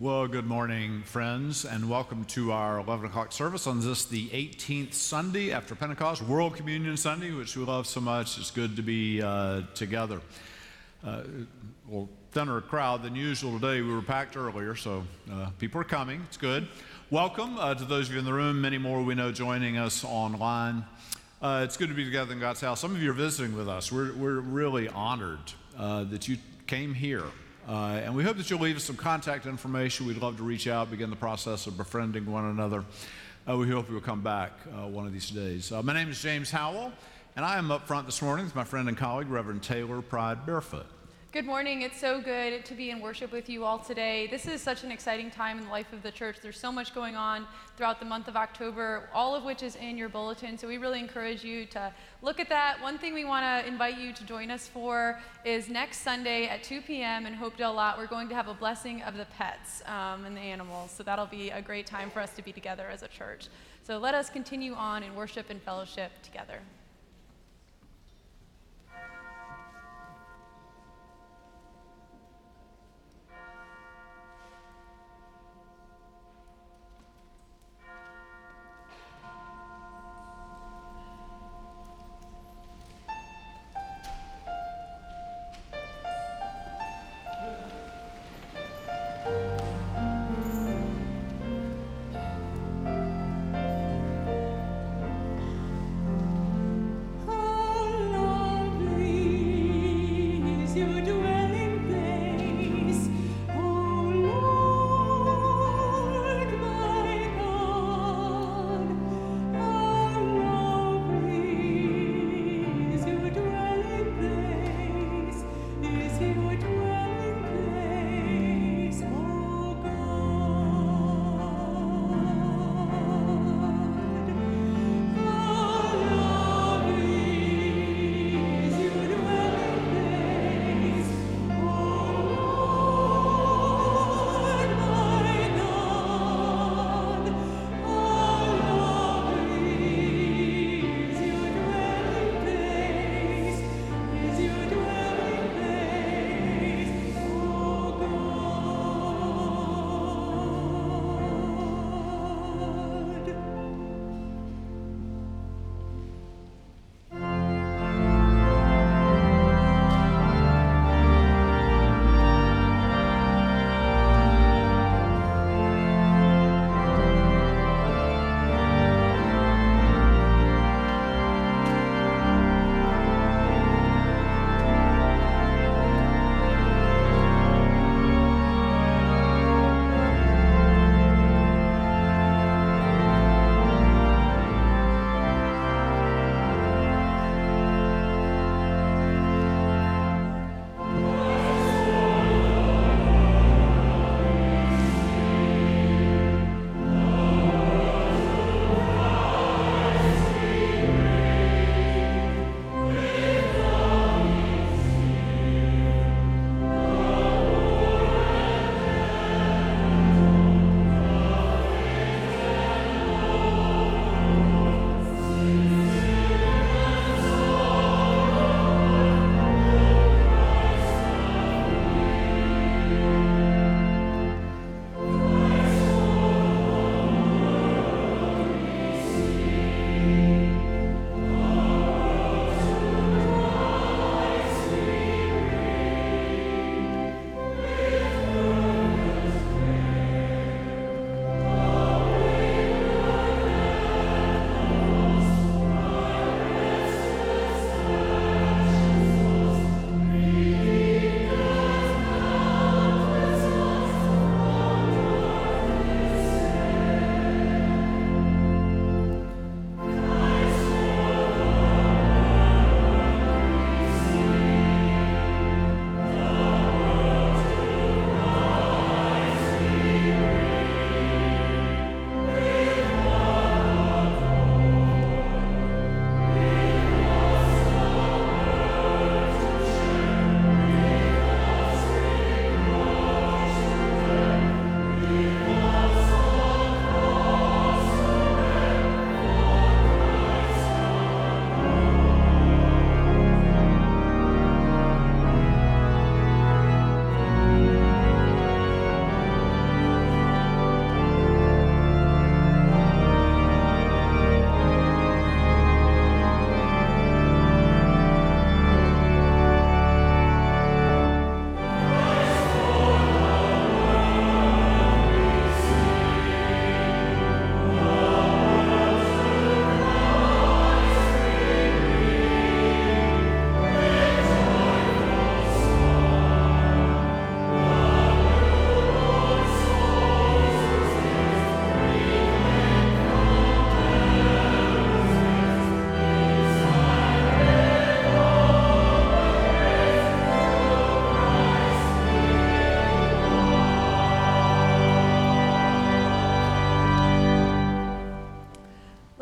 Well, good morning, friends, and welcome to our 11 o'clock service on this, the 18th Sunday after Pentecost, World Communion Sunday, which we love so much. It's good to be uh, together. Uh, well, thinner crowd than usual today. We were packed earlier, so uh, people are coming. It's good. Welcome uh, to those of you in the room, many more we know joining us online. Uh, it's good to be together in God's house. Some of you are visiting with us. We're, we're really honored uh, that you came here. Uh, and we hope that you'll leave us some contact information. We'd love to reach out, begin the process of befriending one another. Uh, we hope you'll come back uh, one of these days. Uh, my name is James Howell, and I am up front this morning with my friend and colleague, Reverend Taylor Pride Barefoot. Good morning. It's so good to be in worship with you all today. This is such an exciting time in the life of the church. There's so much going on throughout the month of October, all of which is in your bulletin. So we really encourage you to look at that. One thing we want to invite you to join us for is next Sunday at 2 p.m. in Hopedale Lot. We're going to have a blessing of the pets um, and the animals. So that'll be a great time for us to be together as a church. So let us continue on in worship and fellowship together.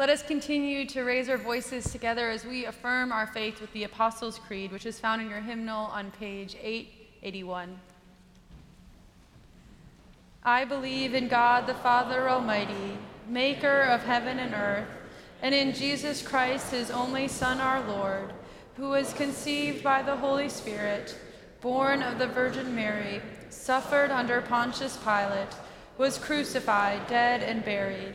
Let us continue to raise our voices together as we affirm our faith with the Apostles' Creed, which is found in your hymnal on page 881. I believe in God the Father Almighty, maker of heaven and earth, and in Jesus Christ, his only Son, our Lord, who was conceived by the Holy Spirit, born of the Virgin Mary, suffered under Pontius Pilate, was crucified, dead, and buried.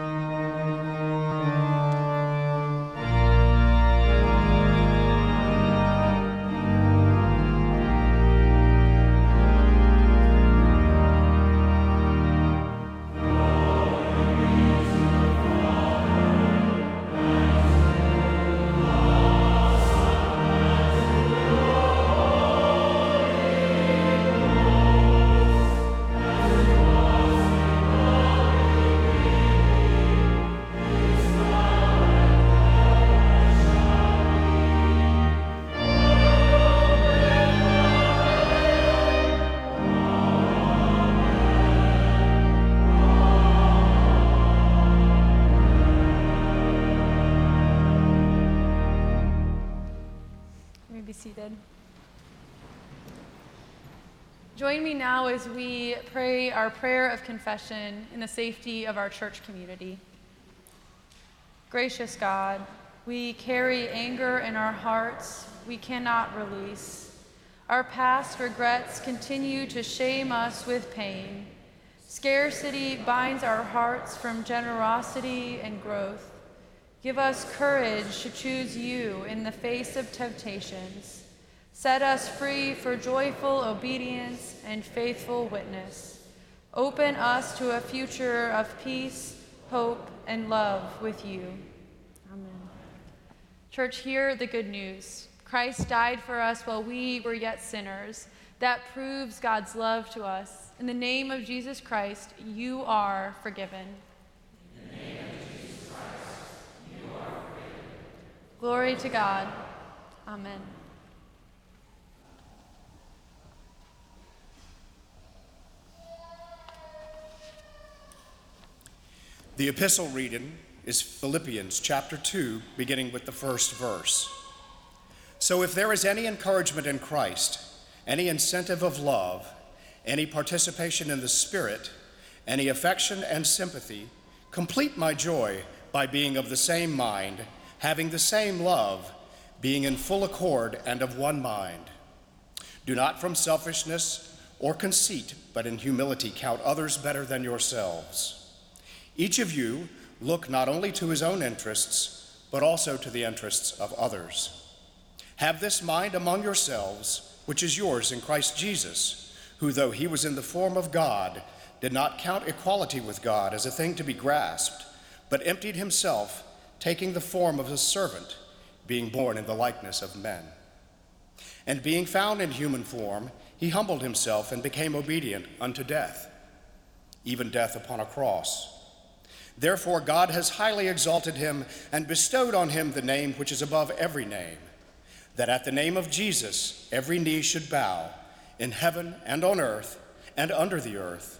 Now as we pray our prayer of confession in the safety of our church community. Gracious God, we carry anger in our hearts we cannot release. Our past regrets continue to shame us with pain. Scarcity binds our hearts from generosity and growth. Give us courage to choose you in the face of temptations. Set us free for joyful obedience and faithful witness. Open us to a future of peace, hope, and love with you. Amen. Church, hear the good news. Christ died for us while we were yet sinners. That proves God's love to us. In the name of Jesus Christ, you are forgiven. In the name of Jesus Christ, you are forgiven. Glory to God. Amen. The epistle reading is Philippians chapter 2, beginning with the first verse. So, if there is any encouragement in Christ, any incentive of love, any participation in the Spirit, any affection and sympathy, complete my joy by being of the same mind, having the same love, being in full accord and of one mind. Do not from selfishness or conceit, but in humility count others better than yourselves. Each of you look not only to his own interests, but also to the interests of others. Have this mind among yourselves, which is yours in Christ Jesus, who, though he was in the form of God, did not count equality with God as a thing to be grasped, but emptied himself, taking the form of a servant, being born in the likeness of men. And being found in human form, he humbled himself and became obedient unto death, even death upon a cross. Therefore, God has highly exalted him and bestowed on him the name which is above every name, that at the name of Jesus every knee should bow, in heaven and on earth and under the earth,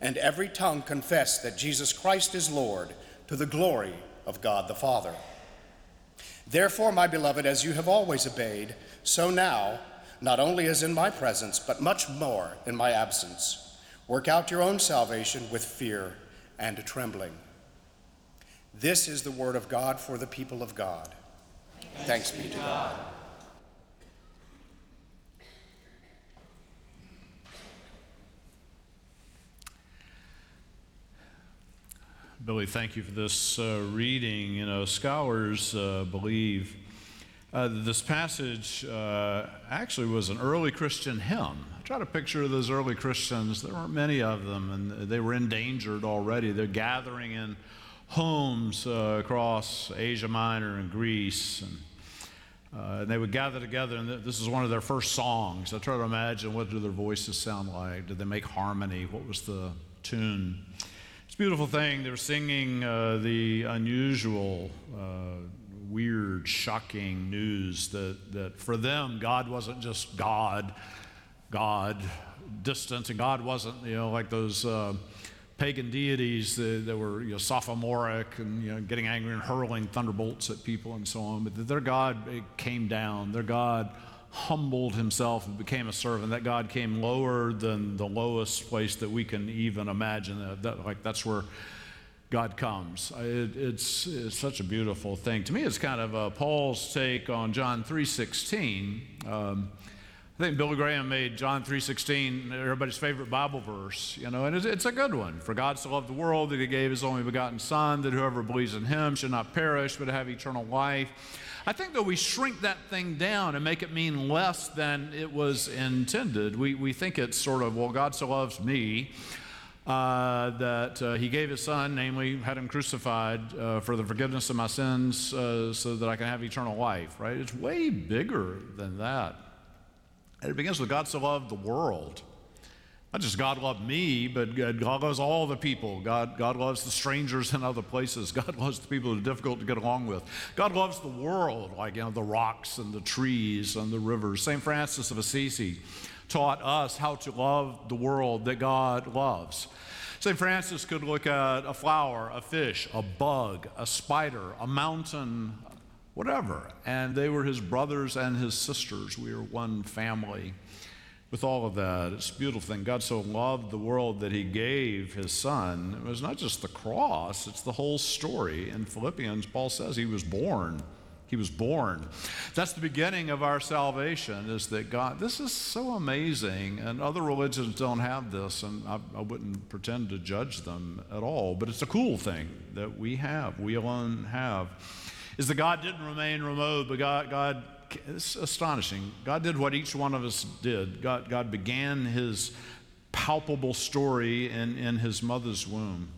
and every tongue confess that Jesus Christ is Lord, to the glory of God the Father. Therefore, my beloved, as you have always obeyed, so now, not only as in my presence, but much more in my absence, work out your own salvation with fear and trembling. This is the word of God for the people of God. Thanks, be to God. Billy, thank you for this uh, reading. You know, scholars uh, believe uh, this passage uh, actually was an early Christian hymn. I try to picture those early Christians. There weren't many of them, and they were endangered already. They're gathering in homes uh, across Asia Minor and Greece. And, uh, and they would gather together, and th- this is one of their first songs. I try to imagine what do their voices sound like? Did they make harmony? What was the tune? It's a beautiful thing. They were singing uh, the unusual, uh, weird, shocking news that, that for them, God wasn't just God, God, distant, and God wasn't, you know, like those uh, pagan deities that, that were you know, sophomoric and you know, getting angry and hurling thunderbolts at people and so on, but their God came down. Their God humbled himself and became a servant. That God came lower than the lowest place that we can even imagine. That, that like that's where God comes. It, it's, it's, such a beautiful thing. To me, it's kind of uh, Paul's take on John 3.16. Um, I think Billy Graham made John 3:16 everybody's favorite Bible verse, you know, and it's, it's, a good one. For God so loved the world that he gave his only begotten son that whoever believes in him should not perish but have eternal life. I think that we shrink that thing down and make it mean less than it was intended. We, we think it's sort of, well, God so loves me uh, that uh, he gave his son, namely, had him crucified uh, for the forgiveness of my sins uh, so that I can have eternal life, right? It's way bigger than that. And it begins with God so loved the world. Not just God loved me, but God loves all the people. God, God loves the strangers in other places. God loves the people that are difficult to get along with. God loves the world, like you know, the rocks and the trees and the rivers. St. Francis of Assisi taught us how to love the world that God loves. St. Francis could look at a flower, a fish, a bug, a spider, a mountain, whatever. And they were his brothers and his sisters. We are one family with all of that. It's a beautiful thing. God so loved the world that he gave his son. It was not just the cross, it's the whole story. In Philippians, Paul says he was born. He was born. That's the beginning of our salvation, is that God, this is so amazing, and other religions don't have this, and I, I wouldn't pretend to judge them at all, but it's a cool thing that we have, we alone have is that God didn't remain remote, but God, God it's astonishing. God did what each one of us did. God, God began his palpable story in, in his mother's womb.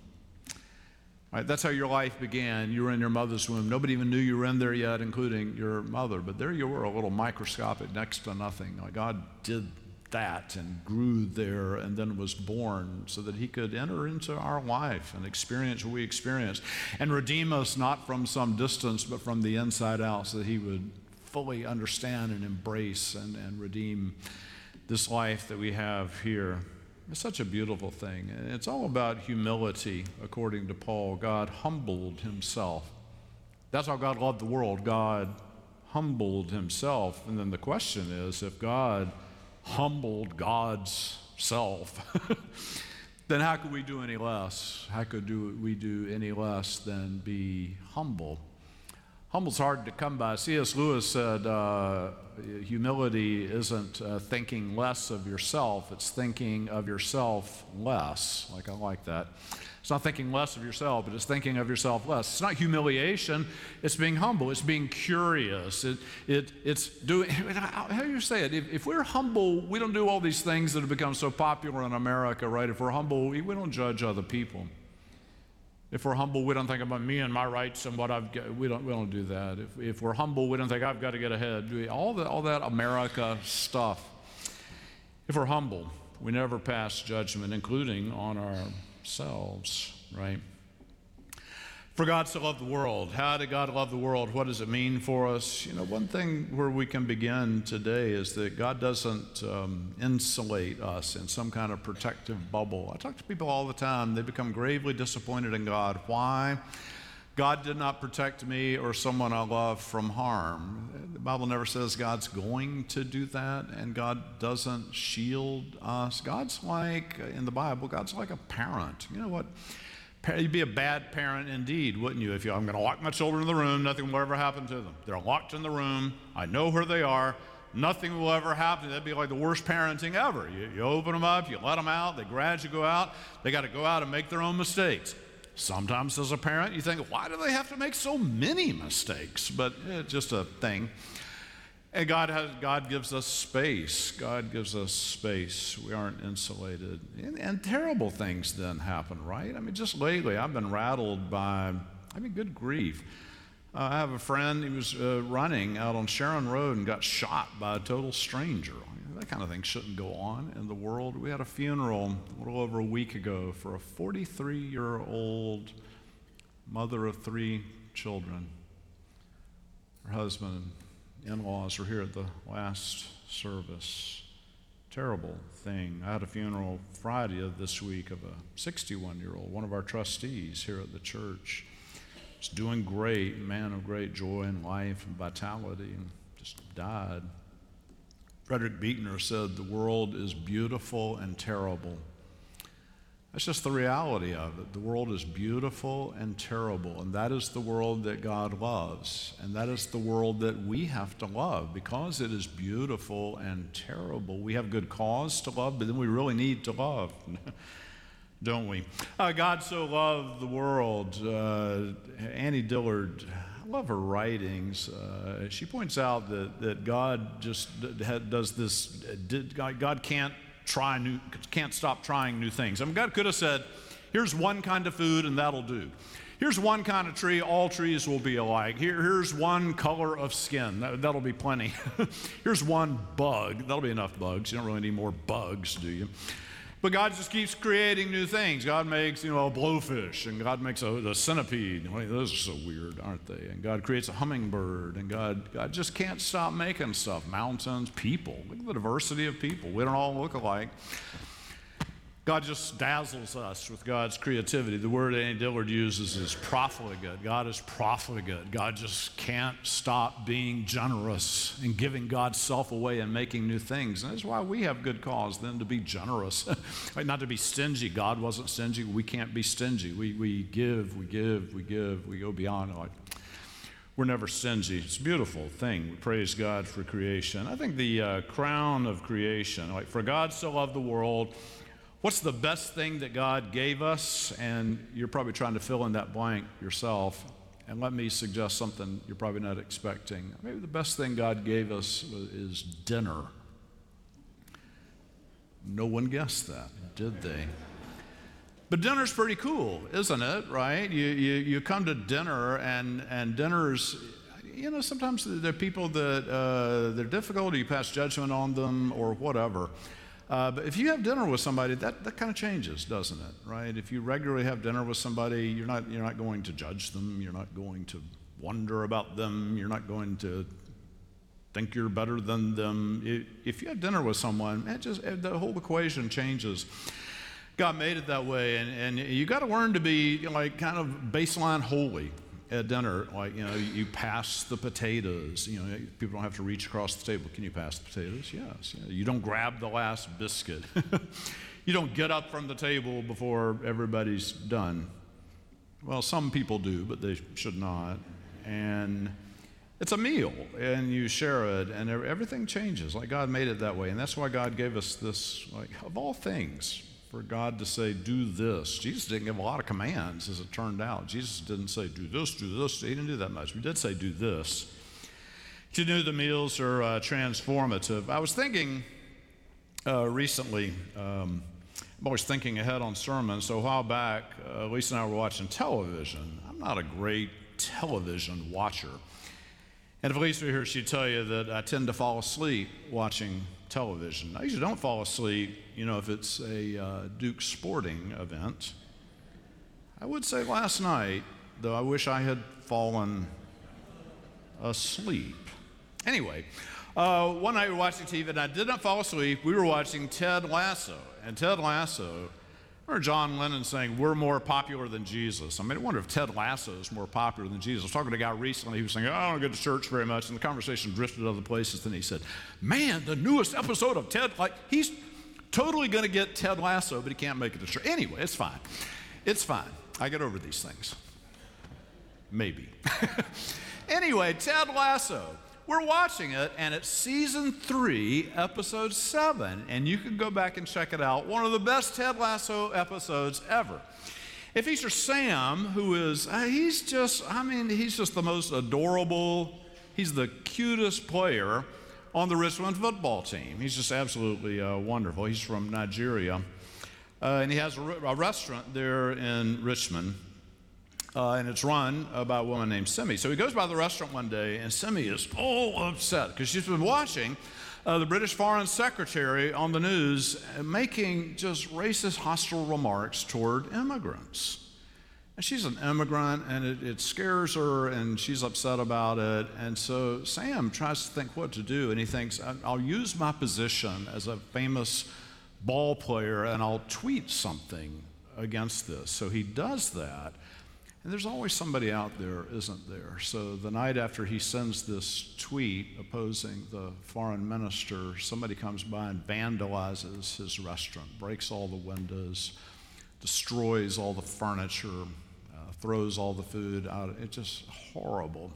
Right, that's how your life began. You were in your mother's womb. Nobody even knew you were in there yet, including your mother. But there you were, a little microscopic, next to nothing. Like God did that and grew there and then was born so that he could enter into our life and experience what we experience and redeem us not from some distance but from the inside out so that he would fully understand and embrace and, and redeem this life that we have here. It's such a beautiful thing. And it's all about humility, according to Paul. God humbled himself. That's how God loved the world. God humbled himself. And then the question is if God humbled God's self, then how could we do any less? How could do, we do any less than be humble? Humble's hard to come by. C.S. Lewis said, uh, humility isn't uh, thinking less of yourself, it's thinking of yourself less. Like, I like that. It's not thinking less of yourself, but it's thinking of yourself less. It's not humiliation, it's being humble, it's being curious. It, it, it's doing, how do you say it? If, if, we're humble, we don't do all these things that have become so popular in America, right? If we're humble, we, we don't judge other people. If we're humble, we don't think about me and my rights and what I've got. We don't, we don't do that. If, if we're humble, we don't think I've got to get ahead. All, the, all that America stuff. If we're humble, we never pass judgment, including on ourselves, right? For God so love the world. How did God love the world? What does it mean for us? You know, one thing where we can begin today is that God doesn't um, insulate us in some kind of protective bubble. I talk to people all the time, they become gravely disappointed in God. Why? God did not protect me or someone I love from harm. The Bible never says God's going to do that, and God doesn't shield us. God's like, in the Bible, God's like a parent. You know what? You'd be a bad parent indeed, wouldn't you? If you, I'm going to lock my children in the room, nothing will ever happen to them. They're locked in the room. I know where they are. Nothing will ever happen. That'd be like the worst parenting ever. You, you open them up, you let them out, they gradually go out. They got to go out and make their own mistakes. Sometimes, as a parent, you think, why do they have to make so many mistakes? But it's just a thing. And God, has, God gives us space. God gives us space. We aren't insulated. And, and, terrible things then happen, right? I mean, just lately, I've been rattled by, I mean, good grief. Uh, I have a friend, he was uh, running out on Sharon Road and got shot by a total stranger. That kind of thing shouldn't go on in the world. We had a funeral a little over a week ago for a 43 year old mother of three children. Her husband and in laws were here at the last service. Terrible thing. I had a funeral Friday of this week of a 61 year old, one of our trustees here at the church. He's doing great, man of great joy and life and vitality, and just died. Frederick Buechner said, The world is beautiful and terrible that's just the reality of it. The world is beautiful and terrible, and that is the world that God loves. And that is the world that we have to love because it is beautiful and terrible. We have good cause to love, but then we really need to love, don't we? Uh, God so loved the world. Uh, Annie Dillard, love her writings. Uh, she points out that, that God just does this, God can't try new, can't stop trying new things. I mean, God could have said, here's one kind of food and that'll do. Here's one kind of tree, all trees will be alike. Here, here's one color of skin, that, that'll be plenty. here's one bug, that'll be enough bugs. You don't really need more bugs, do you? But God just keeps creating new things. God makes, you know, a blowfish, and God makes a, a centipede. those are so weird, aren't they? And God creates a hummingbird, and God, God just can't stop making stuff. Mountains, people. Look at the diversity of people. We don't all look alike. God just dazzles us with God's creativity. The word Annie Dillard uses is profligate. God is profligate. God just can't stop being generous and giving God's self away and making new things. And that's why we have good cause then to be generous, not to be stingy. God wasn't stingy. We can't be stingy. We, we give, we give, we give, we go beyond. Like, we're never stingy. It's a beautiful thing. We praise God for creation. I think the uh, crown of creation, like, for God so loved the world What's the best thing that God gave us? And you're probably trying to fill in that blank yourself. And let me suggest something you're probably not expecting. Maybe the best thing God gave us is dinner. No one guessed that, did they? But dinner's pretty cool, isn't it? Right? You, you, you come to dinner, and, and dinner's, you know, sometimes there are people that uh, they're difficult, or you pass judgment on them, or whatever. Uh, but if you have dinner with somebody, that, that kind of changes, doesn't it? Right? If you regularly have dinner with somebody, you're not, you're not going to judge them. You're not going to wonder about them. You're not going to think you're better than them. If you have dinner with someone, it just, the whole equation changes. God made it that way, and, and you got to learn to be like kind of baseline holy at dinner, like, you know, you pass the potatoes. You know, people don't have to reach across the table. Can you pass the potatoes? Yes. You, don't grab the last biscuit. you don't get up from the table before everybody's done. Well, some people do, but they should not. And it's a meal, and you share it, and everything changes. Like God made it that way. And that's why God gave us this, like, of all things, for God to say, do this. Jesus didn't give a lot of commands, as it turned out. Jesus didn't say, do this, do this. He didn't do that much. He did say, do this. You knew the meals are uh, transformative. I was thinking uh, recently, um, I'm always thinking ahead on sermons. So a while back, uh, Lisa and I were watching television. I'm not a great television watcher. And if Lisa were here, she'd tell you that I tend to fall asleep watching television. I usually don't fall asleep, you know, if it's a uh, Duke sporting event. I would say last night, though I wish I had fallen asleep. Anyway, uh, one night we were watching TV and I did not fall asleep. We were watching Ted Lasso. And Ted Lasso or John Lennon saying, We're more popular than Jesus. I mean, I wonder if Ted Lasso is more popular than Jesus. I was talking to a guy recently who was saying, I don't go to church very much. And the conversation drifted to other places. Then he said, Man, the newest episode of Ted, like, he's totally going to get Ted Lasso, but he can't make it to church. Anyway, it's fine. It's fine. I get over these things. Maybe. anyway, Ted Lasso. We're watching it, and it's season three, episode seven, and you can go back and check it out. One of the best Ted Lasso episodes ever. If It features Sam, who is, uh, he's just, I mean, he's just the most adorable, he's the cutest player on the Richmond football team. He's just absolutely uh, wonderful. He's from Nigeria. Uh, and he has a, a, restaurant there in Richmond. Uh, and it's run by a woman named Simi. So he goes by the restaurant one day, and Simi is all upset because she's been watching uh, the British Foreign Secretary on the news making just racist, hostile remarks toward immigrants. And she's an immigrant, and it, it, scares her, and she's upset about it. And so Sam tries to think what to do, and he thinks, I'll use my position as a famous ball player, and I'll tweet something against this. So he does that. And there's always somebody out there, isn't there? So the night after he sends this tweet opposing the foreign minister, somebody comes by and vandalizes his restaurant, breaks all the windows, destroys all the furniture, uh, throws all the food out. It's just horrible.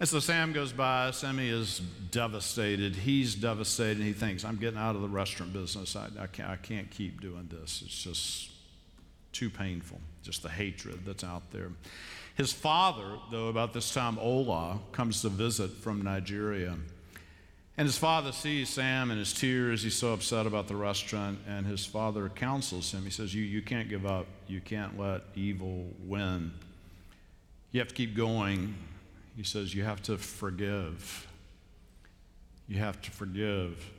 And so Sam goes by. Sammy is devastated. He's devastated. He thinks, I'm getting out of the restaurant business. I, I, can't, I can't keep doing this. It's just too painful, just the hatred that's out there. His father, though, about this time, Ola, comes to visit from Nigeria. And his father sees Sam in his tears. He's so upset about the restaurant. And his father counsels him. He says, You, you can't give up. You can't let evil win. You have to keep going. He says, You have to forgive. You have to forgive.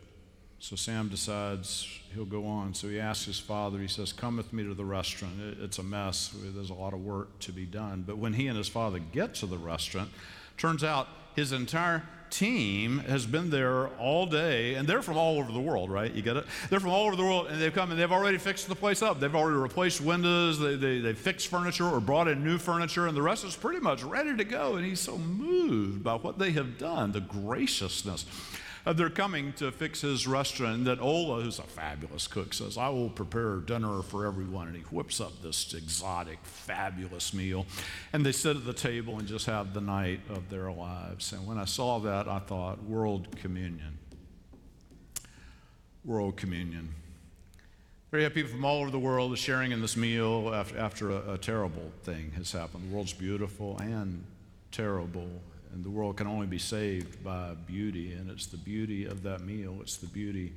So Sam decides he'll go on. So he asks his father, he says, Come with me to the restaurant. It's a mess. There's a lot of work to be done. But when he and his father get to the restaurant, turns out his entire team has been there all day, and they're from all over the world, right? You get it? They're from all over the world, and they've come and they've already fixed the place up. They've already replaced windows, they, they, they fixed furniture or brought in new furniture, and the rest is pretty much ready to go. And he's so moved by what they have done, the graciousness uh, they're coming to fix his restaurant. That Ola, who's a fabulous cook, says, I will prepare dinner for everyone. And he whips up this exotic, fabulous meal. And they sit at the table and just have the night of their lives. And when I saw that, I thought, World Communion. World Communion. There you have people from all over the world sharing in this meal after, after a terrible thing has happened. The world's beautiful and terrible and the world can only be saved by beauty, and it's the beauty of that meal, it's the beauty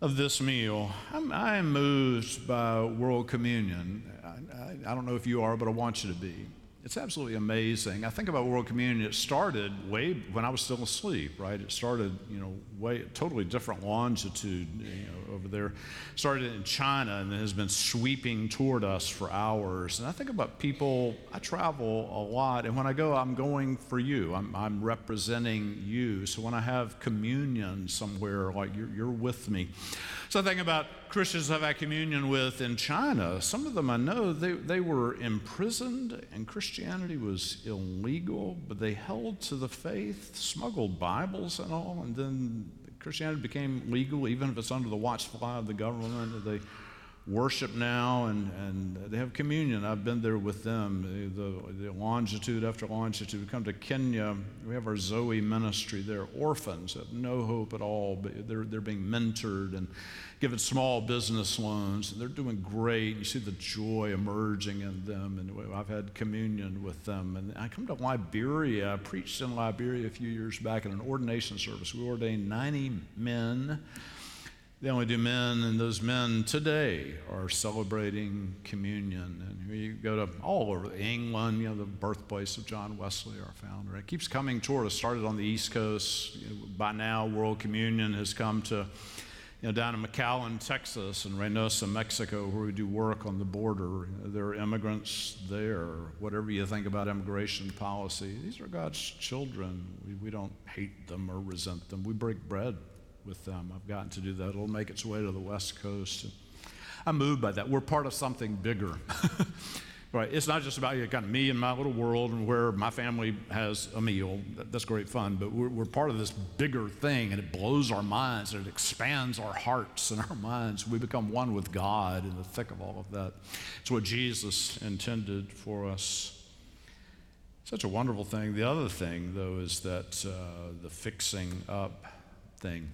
of this meal. I'm, I'm moved by World Communion. I, I, I don't know if you are, but I want you to be. It's absolutely amazing. I think about World Communion, it started way when I was still asleep, right? It started, you know, way totally different longitude, you know, over there. Started in China and has been sweeping toward us for hours. And I think about people, I travel a lot, and when I go, I'm going for you. I'm, I'm representing you. So when I have communion somewhere, like you're, you're with me. So I think about Christians I've had communion with in China. Some of them I know, they, they were imprisoned and Christianity was illegal, but they held to the faith, smuggled Bibles and all, and then Christianity became legal, even if it's under the watchful eye of the government. They worship now and, and they have communion. I've been there with them, the, the longitude after longitude. We come to Kenya, we have our Zoe ministry. They're orphans, have no hope at all, but they're, they're being mentored and given small business loans. And they're doing great. You see the joy emerging in them. And I've had communion with them. And I come to Liberia. I preached in Liberia a few years back in an ordination service. We ordained 90 men they only do men, and those men today are celebrating communion. And we go to all over England, you know, the birthplace of John Wesley, our founder. It keeps coming toward us. Started on the East Coast. You know, by now, World Communion has come to, you know, down in McAllen, Texas, and Reynosa, Mexico, where we do work on the border. There are immigrants there. Whatever you think about immigration policy, these are God's children. We, we don't hate them or resent them. We break bread with them. I've gotten to do that. It'll make its way to the West Coast. I'm moved by that. We're part of something bigger. right? It's not just about you, kind of me and my little world and where my family has a meal. That's great fun, but we're, we're part of this bigger thing, and it blows our minds and it expands our hearts and our minds. We become one with God in the thick of all of that. It's what Jesus intended for us. Such a wonderful thing. The other thing, though, is that uh, the fixing up thing.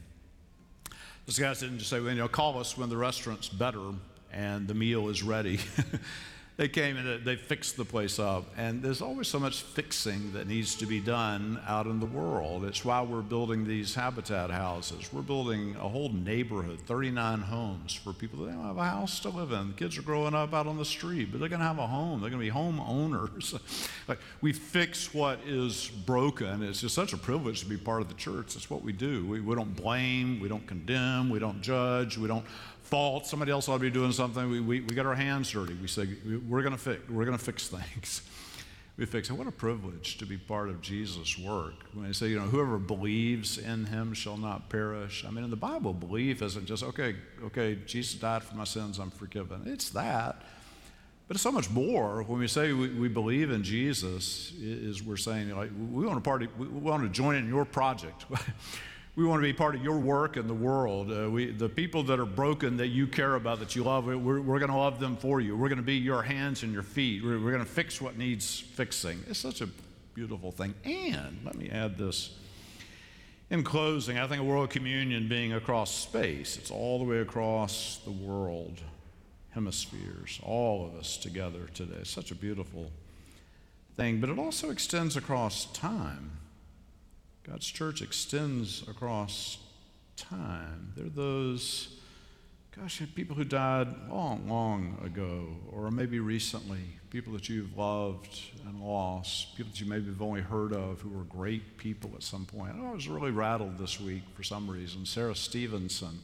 Those guys didn't just say, well, you know, call us when the restaurant's better and the meal is ready. they came and they fixed the place up. And there's always so much fixing that needs to be done out in the world. It's why we're building these habitat houses. We're building a whole neighborhood, 39 homes for people that don't have a house to live in. The kids are growing up out on the street, but they're going to have a home. They're going to be home owners. like we fix what is broken. It's just such a privilege to be part of the church. It's what we do. We, we don't blame, we don't condemn, we don't judge, we don't fault. Somebody else ought to be doing something. We, we, we get our hands dirty. We say, we're going to fix, we're going to fix things. we fix it. What a privilege to be part of Jesus' work. When they say, you know, whoever believes in him shall not perish. I mean, in the Bible, belief isn't just, okay, okay, Jesus died for my sins, I'm forgiven. It's that. But it's so much more. When we say we, we believe in Jesus, is we're saying, like, we want to party, we want to join in your project. We want to be part of your work in the world. Uh, we, the people that are broken that you care about, that you love, we're, we're going to love them for you. We're going to be your hands and your feet. We're, we're going to fix what needs fixing. It's such a beautiful thing. And let me add this. In closing, I think a world communion being across space, it's all the way across the world, hemispheres, all of us together today. It's such a beautiful thing, but it also extends across time. God's church extends across time. There are those, gosh, people who died long, long ago, or maybe recently, people that you've loved and lost, people that you maybe have only heard of who were great people at some point. I was really rattled this week for some reason. Sarah Stevenson,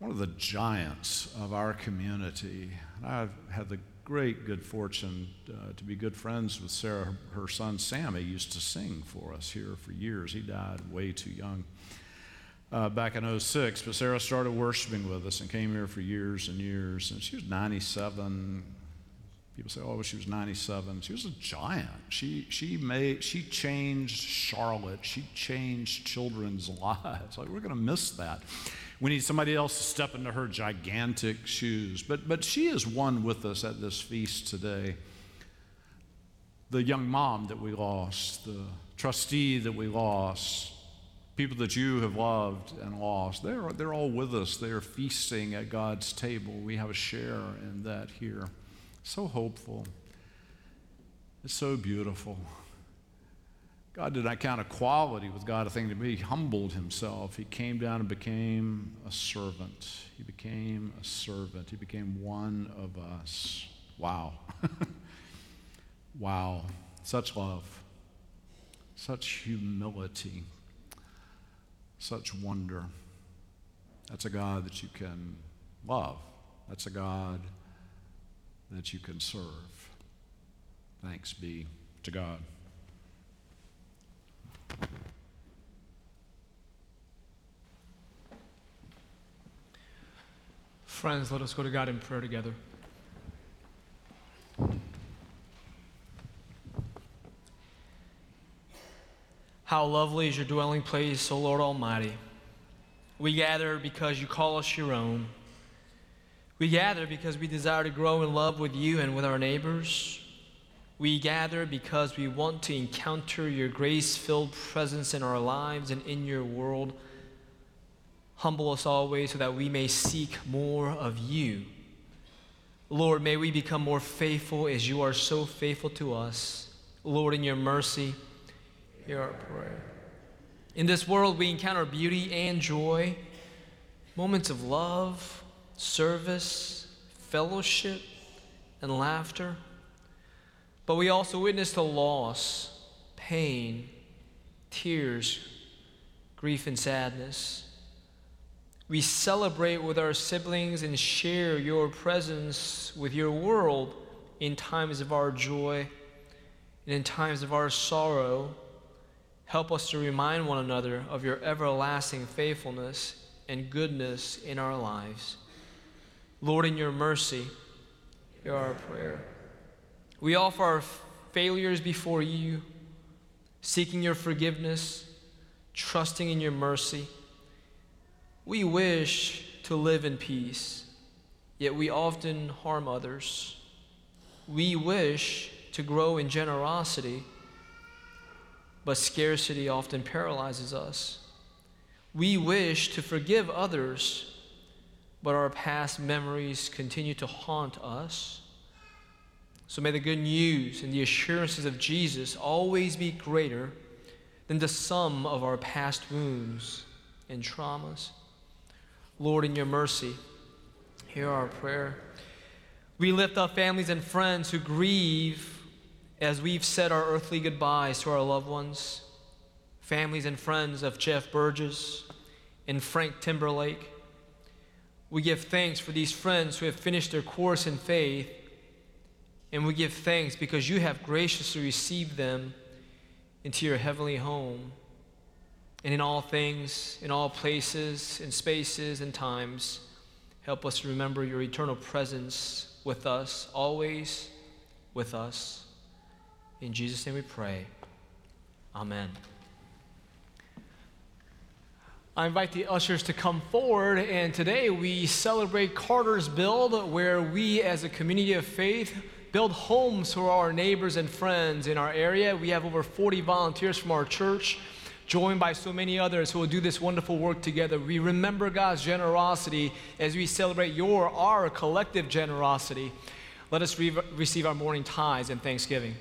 one of the giants of our community. I've had the great good fortune uh, to be good friends with Sarah. Her son Sammy used to sing for us here for years. He died way too young uh, back in 06, but Sarah started worshiping with us and came here for years and years. And she was 97. People say, oh, she was 97. She was a giant. She, she, made, she changed Charlotte. She changed children's lives. Like, we're going to miss that. We need somebody else to step into her gigantic shoes. But, but she is one with us at this feast today. The young mom that we lost, the trustee that we lost, people that you have loved and lost, they're, they're all with us. They're feasting at God's table. We have a share in that here. So hopeful. It's so beautiful. God did not count equality with God a thing to be. He humbled himself. He came down and became a servant. He became a servant. He became one of us. Wow. wow. Such love, such humility, such wonder. That's a God that you can love. That's a God that you can serve. Thanks be to God. Friends, let us go to God in prayer together. How lovely is your dwelling place, O Lord Almighty. We gather because you call us your own. We gather because we desire to grow in love with you and with our neighbors. We gather because we want to encounter your grace filled presence in our lives and in your world. Humble us always so that we may seek more of you. Lord, may we become more faithful as you are so faithful to us. Lord, in your mercy, hear our prayer. In this world, we encounter beauty and joy, moments of love, service, fellowship, and laughter. But we also witness the loss, pain, tears, grief, and sadness. We celebrate with our siblings and share your presence with your world in times of our joy and in times of our sorrow. Help us to remind one another of your everlasting faithfulness and goodness in our lives. Lord, in your mercy, hear our prayer. We offer our failures before you, seeking your forgiveness, trusting in your mercy. We wish to live in peace, yet we often harm others. We wish to grow in generosity, but scarcity often paralyzes us. We wish to forgive others, but our past memories continue to haunt us. So may the good news and the assurances of Jesus always be greater than the sum of our past wounds and traumas. Lord, in your mercy, hear our prayer. We lift up families and friends who grieve as we've said our earthly goodbyes to our loved ones. Families and friends of Jeff Burgess and Frank Timberlake. We give thanks for these friends who have finished their course in faith and we give thanks because you have graciously received them into your heavenly home. And in all things, in all places, in spaces and times, help us remember your eternal presence with us, always with us. In Jesus' name we pray. Amen. I invite the ushers to come forward, and today we celebrate Carter's Build, where we as a community of faith build homes for our neighbors and friends in our area. We have over 40 volunteers from our church, joined by so many others who will do this wonderful work together. We remember God's generosity as we celebrate your, our collective generosity. Let us re- receive our morning tithes and thanksgiving.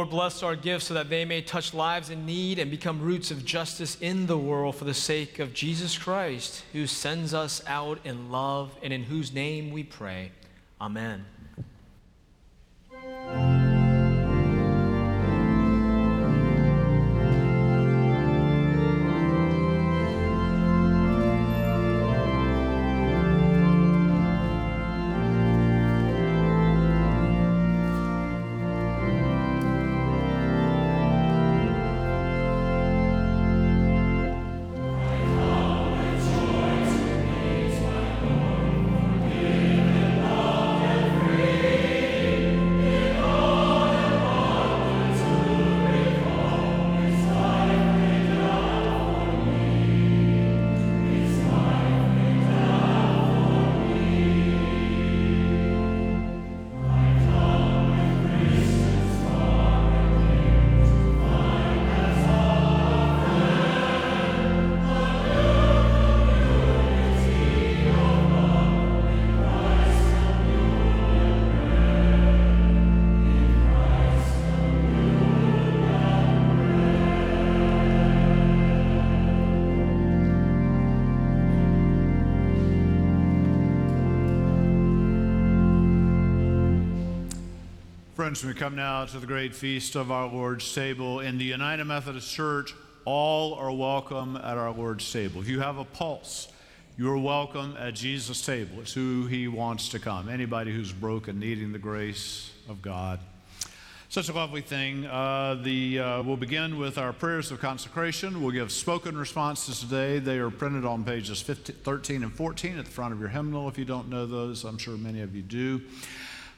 Lord, bless our gifts so that they may touch lives in need and become roots of justice in the world for the sake of Jesus Christ, who sends us out in love and in whose name we pray. Amen. Friends, we come now to the great feast of our Lord's table. In the United Methodist Church, all are welcome at our Lord's table. If you have a pulse, you are welcome at Jesus' table. It's who he wants to come. Anybody who's broken, needing the grace of God. Such a lovely thing. Uh, the, uh, we'll begin with our prayers of consecration. We'll give spoken responses today. They are printed on pages 15, 13 and 14 at the front of your hymnal. If you don't know those, I'm sure many of you do.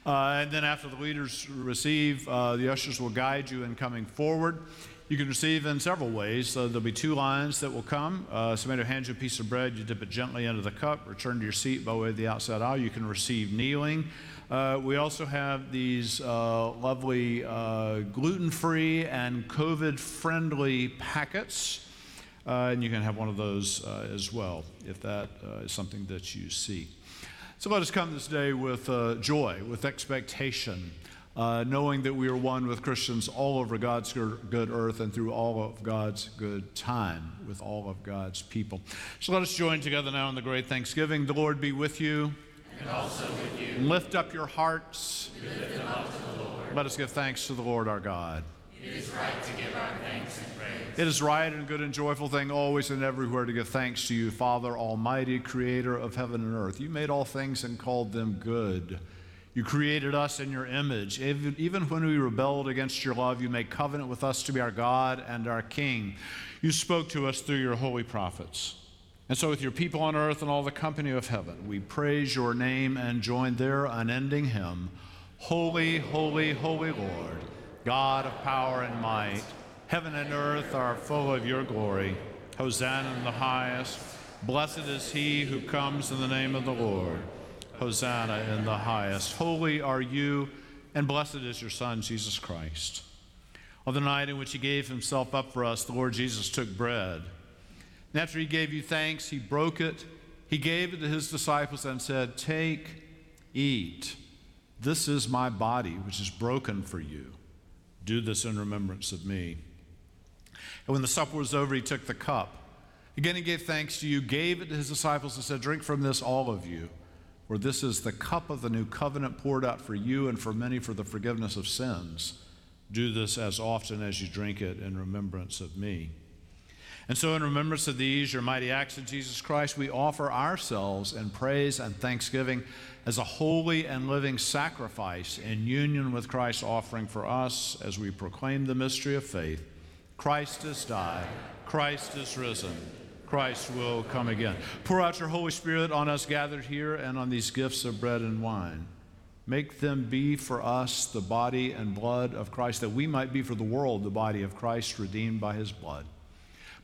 Uh, and then after the leaders receive, uh, the ushers will guide you in coming forward. You can receive in several ways. Uh, there'll be two lines that will come. Uh, somebody will hand you a piece of bread. You dip it gently into the cup. Return to your seat by way of the outside aisle. You can receive kneeling. Uh, we also have these uh, lovely gluten free and COVID friendly packets. and you can have one of those as well if that is something that you seek. So let us come this day with uh, joy, with expectation, uh, knowing that we are one with Christians all over God's good earth and through all of God's good time with all of God's people. So let us join together now in the great thanksgiving. The Lord be with you. And also with you. Lift up your hearts. Up let us give thanks to the Lord our God. It is right to give our thanks and praise. It is right and good and joyful thing always and everywhere to give thanks to you, Father Almighty, creator of heaven and earth. You made all things and called them good. You created us in your image. Even when we rebelled against your love, you made covenant with us to be our God and our King. You spoke to us through your holy prophets. And so, with your people on earth and all the company of heaven, we praise your name and join their unending hymn Holy, holy, holy Lord God of power and might, heaven and earth are full of your glory. Hosanna in the highest. Blessed is he who comes in the name of the Lord. Hosanna in the highest. Holy are you, and blessed is your Son, Jesus Christ. On the night in which he gave himself up for us, the Lord Jesus took bread. And after he gave you thanks, he broke it. He gave it to his disciples and said, Take, eat. This is my body, which is broken for you. Do this in remembrance of me. And when the supper was over, he took the cup. Again, he gave thanks to you, gave it to his disciples, and said, Drink from this, all of you, for this is the cup of the new covenant poured out for you and for many for the forgiveness of sins. Do this as often as you drink it in remembrance of me. And so, in remembrance of these, your mighty acts of Jesus Christ, we offer ourselves in praise and thanksgiving as a holy and living sacrifice in union with Christ's offering for us as we proclaim the mystery of faith. Christ has died, Christ is risen, Christ will come again. Pour out your Holy Spirit on us gathered here and on these gifts of bread and wine. Make them be for us the body and blood of Christ, that we might be for the world the body of Christ redeemed by his blood.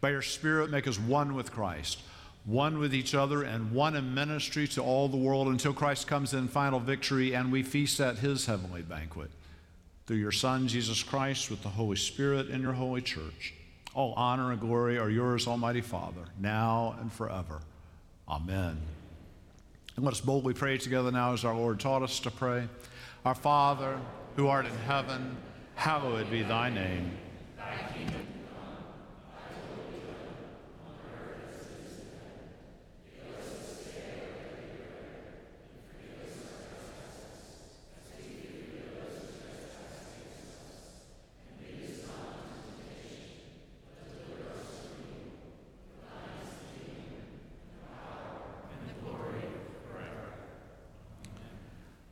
By your Spirit, make us one with Christ, one with each other, and one in ministry to all the world until Christ comes in final victory and we feast at his heavenly banquet. Through your Son, Jesus Christ, with the Holy Spirit in your holy church. All honor and glory are yours, Almighty Father, now and forever. Amen. And let us boldly pray together now as our Lord taught us to pray. Our Father, who art in heaven, hallowed be thy name.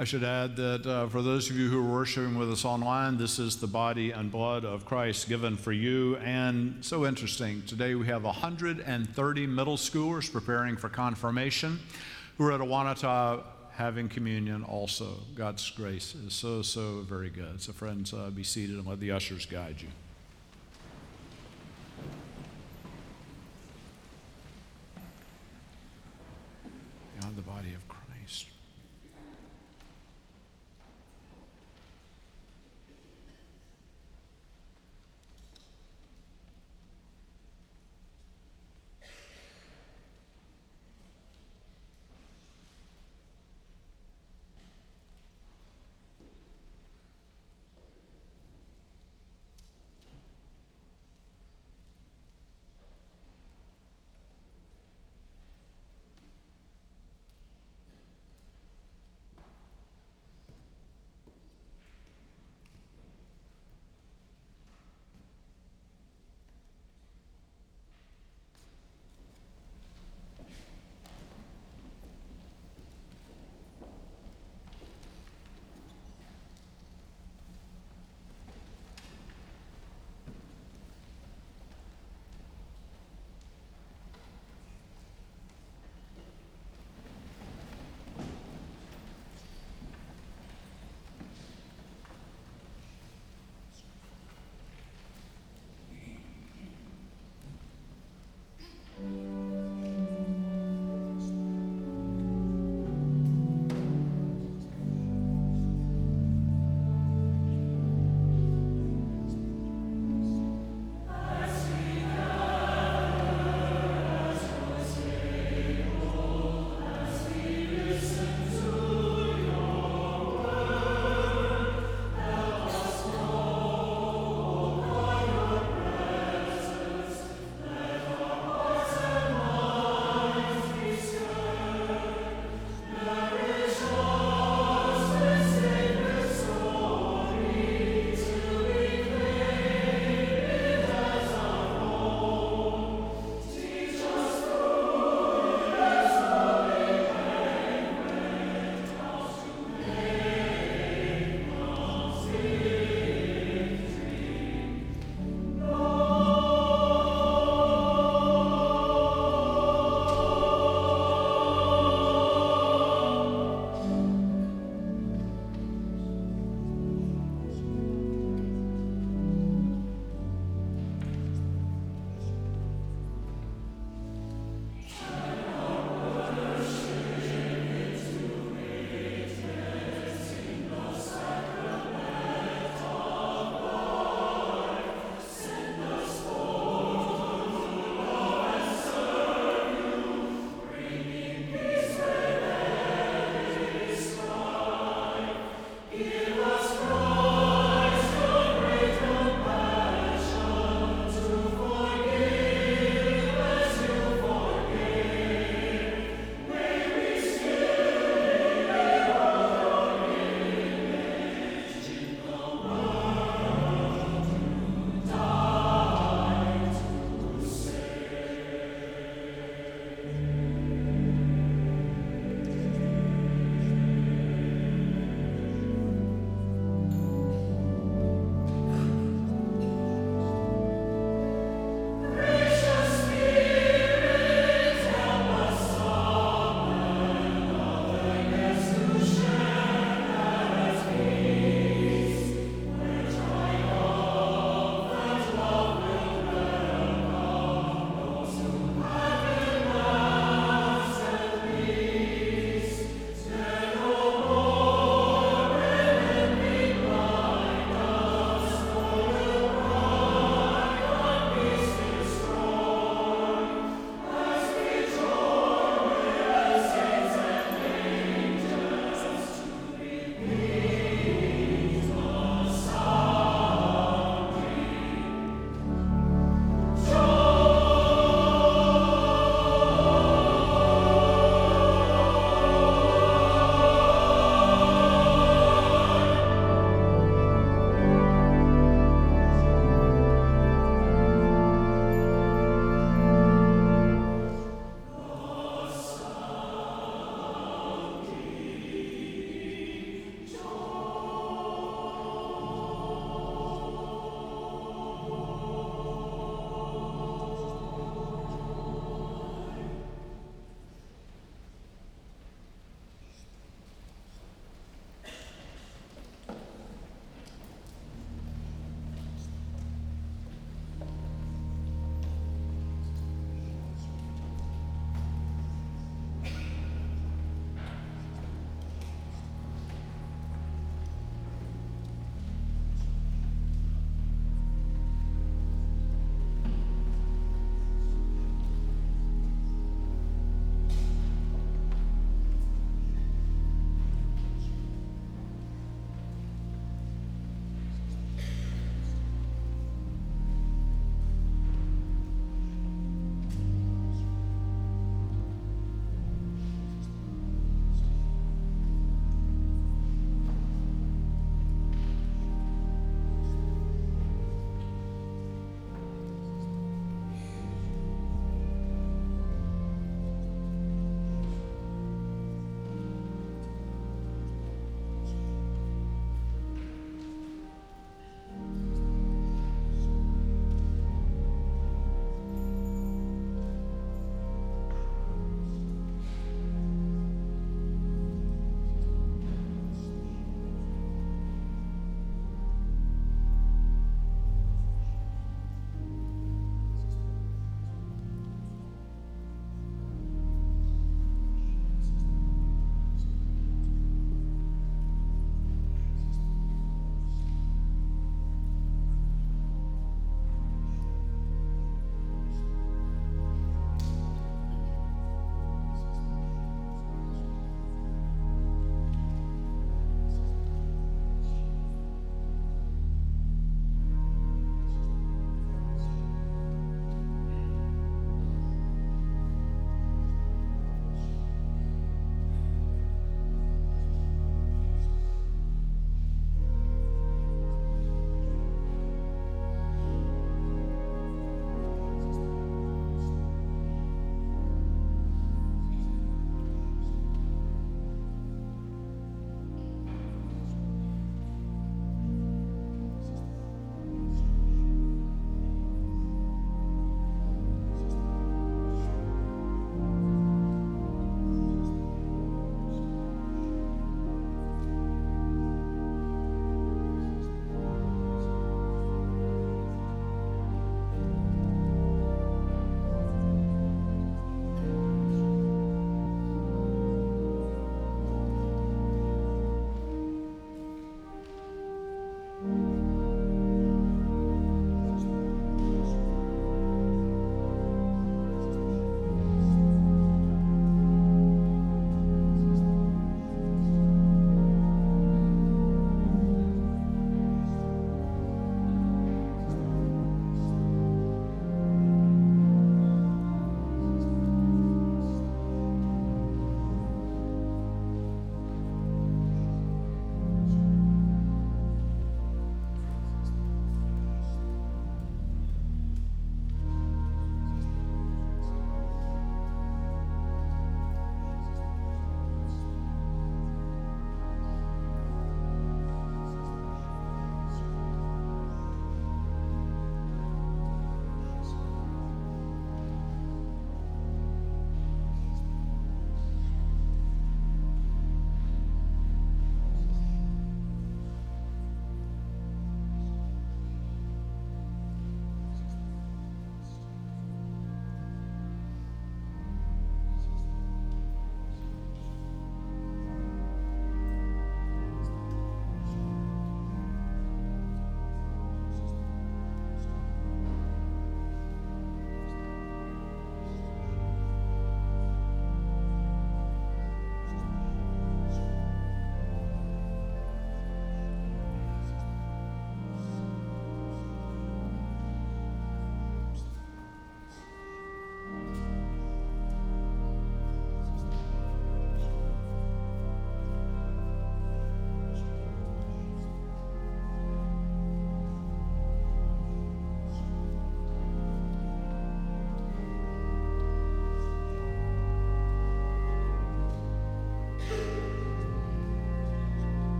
I should add that uh, for those of you who are worshiping with us online, this is the body and blood of Christ given for you. And so interesting, today we have 130 middle schoolers preparing for confirmation who are at Awanata having communion also. God's grace is so, so very good. So, friends, uh, be seated and let the ushers guide you. The body of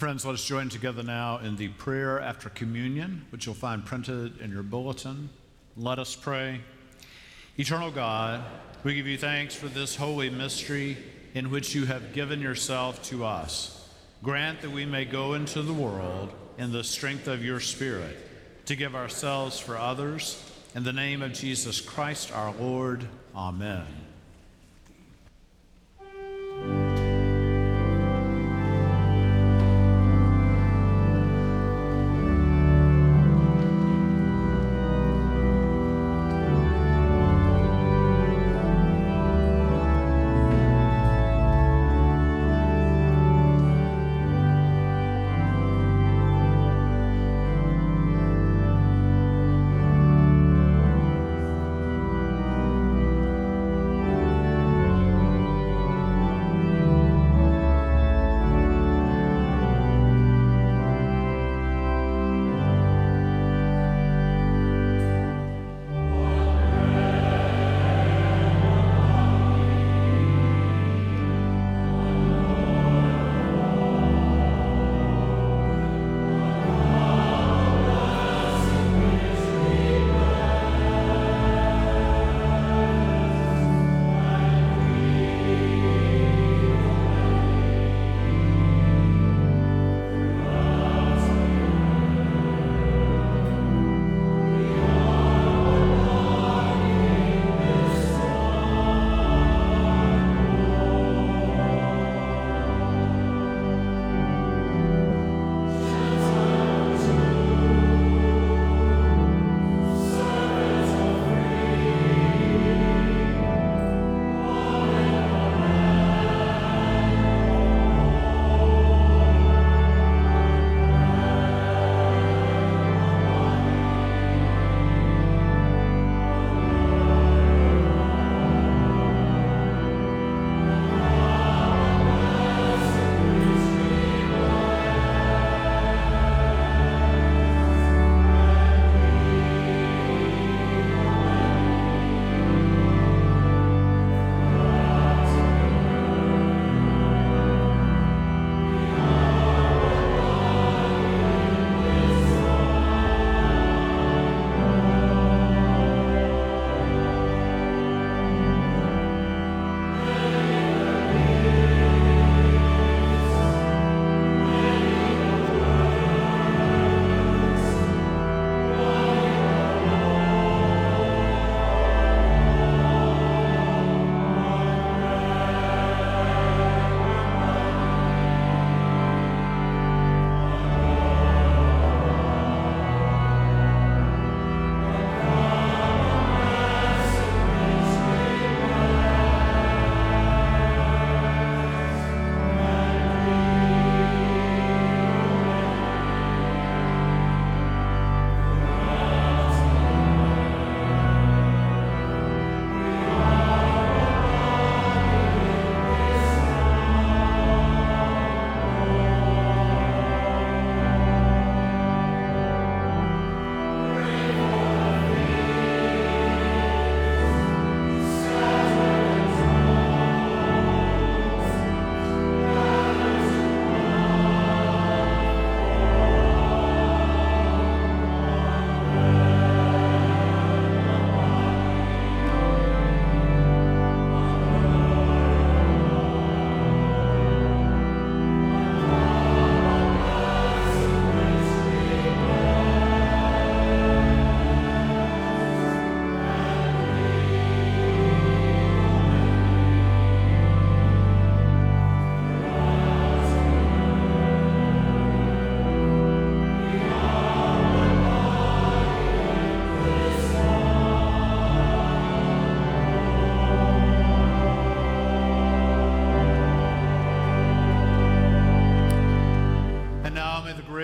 friends, let us join together now in the prayer after communion, which you'll find printed in your bulletin. Let us pray. Eternal God, we give you thanks for this holy mystery in which you have given yourself to us. Grant that we may go into the world in the strength of your Spirit to give ourselves for others. In the name of Jesus Christ our Lord, amen.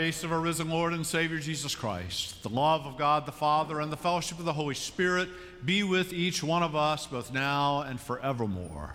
Grace of our risen Lord and Savior Jesus Christ, the love of God the Father, and the fellowship of the Holy Spirit be with each one of us both now and forevermore.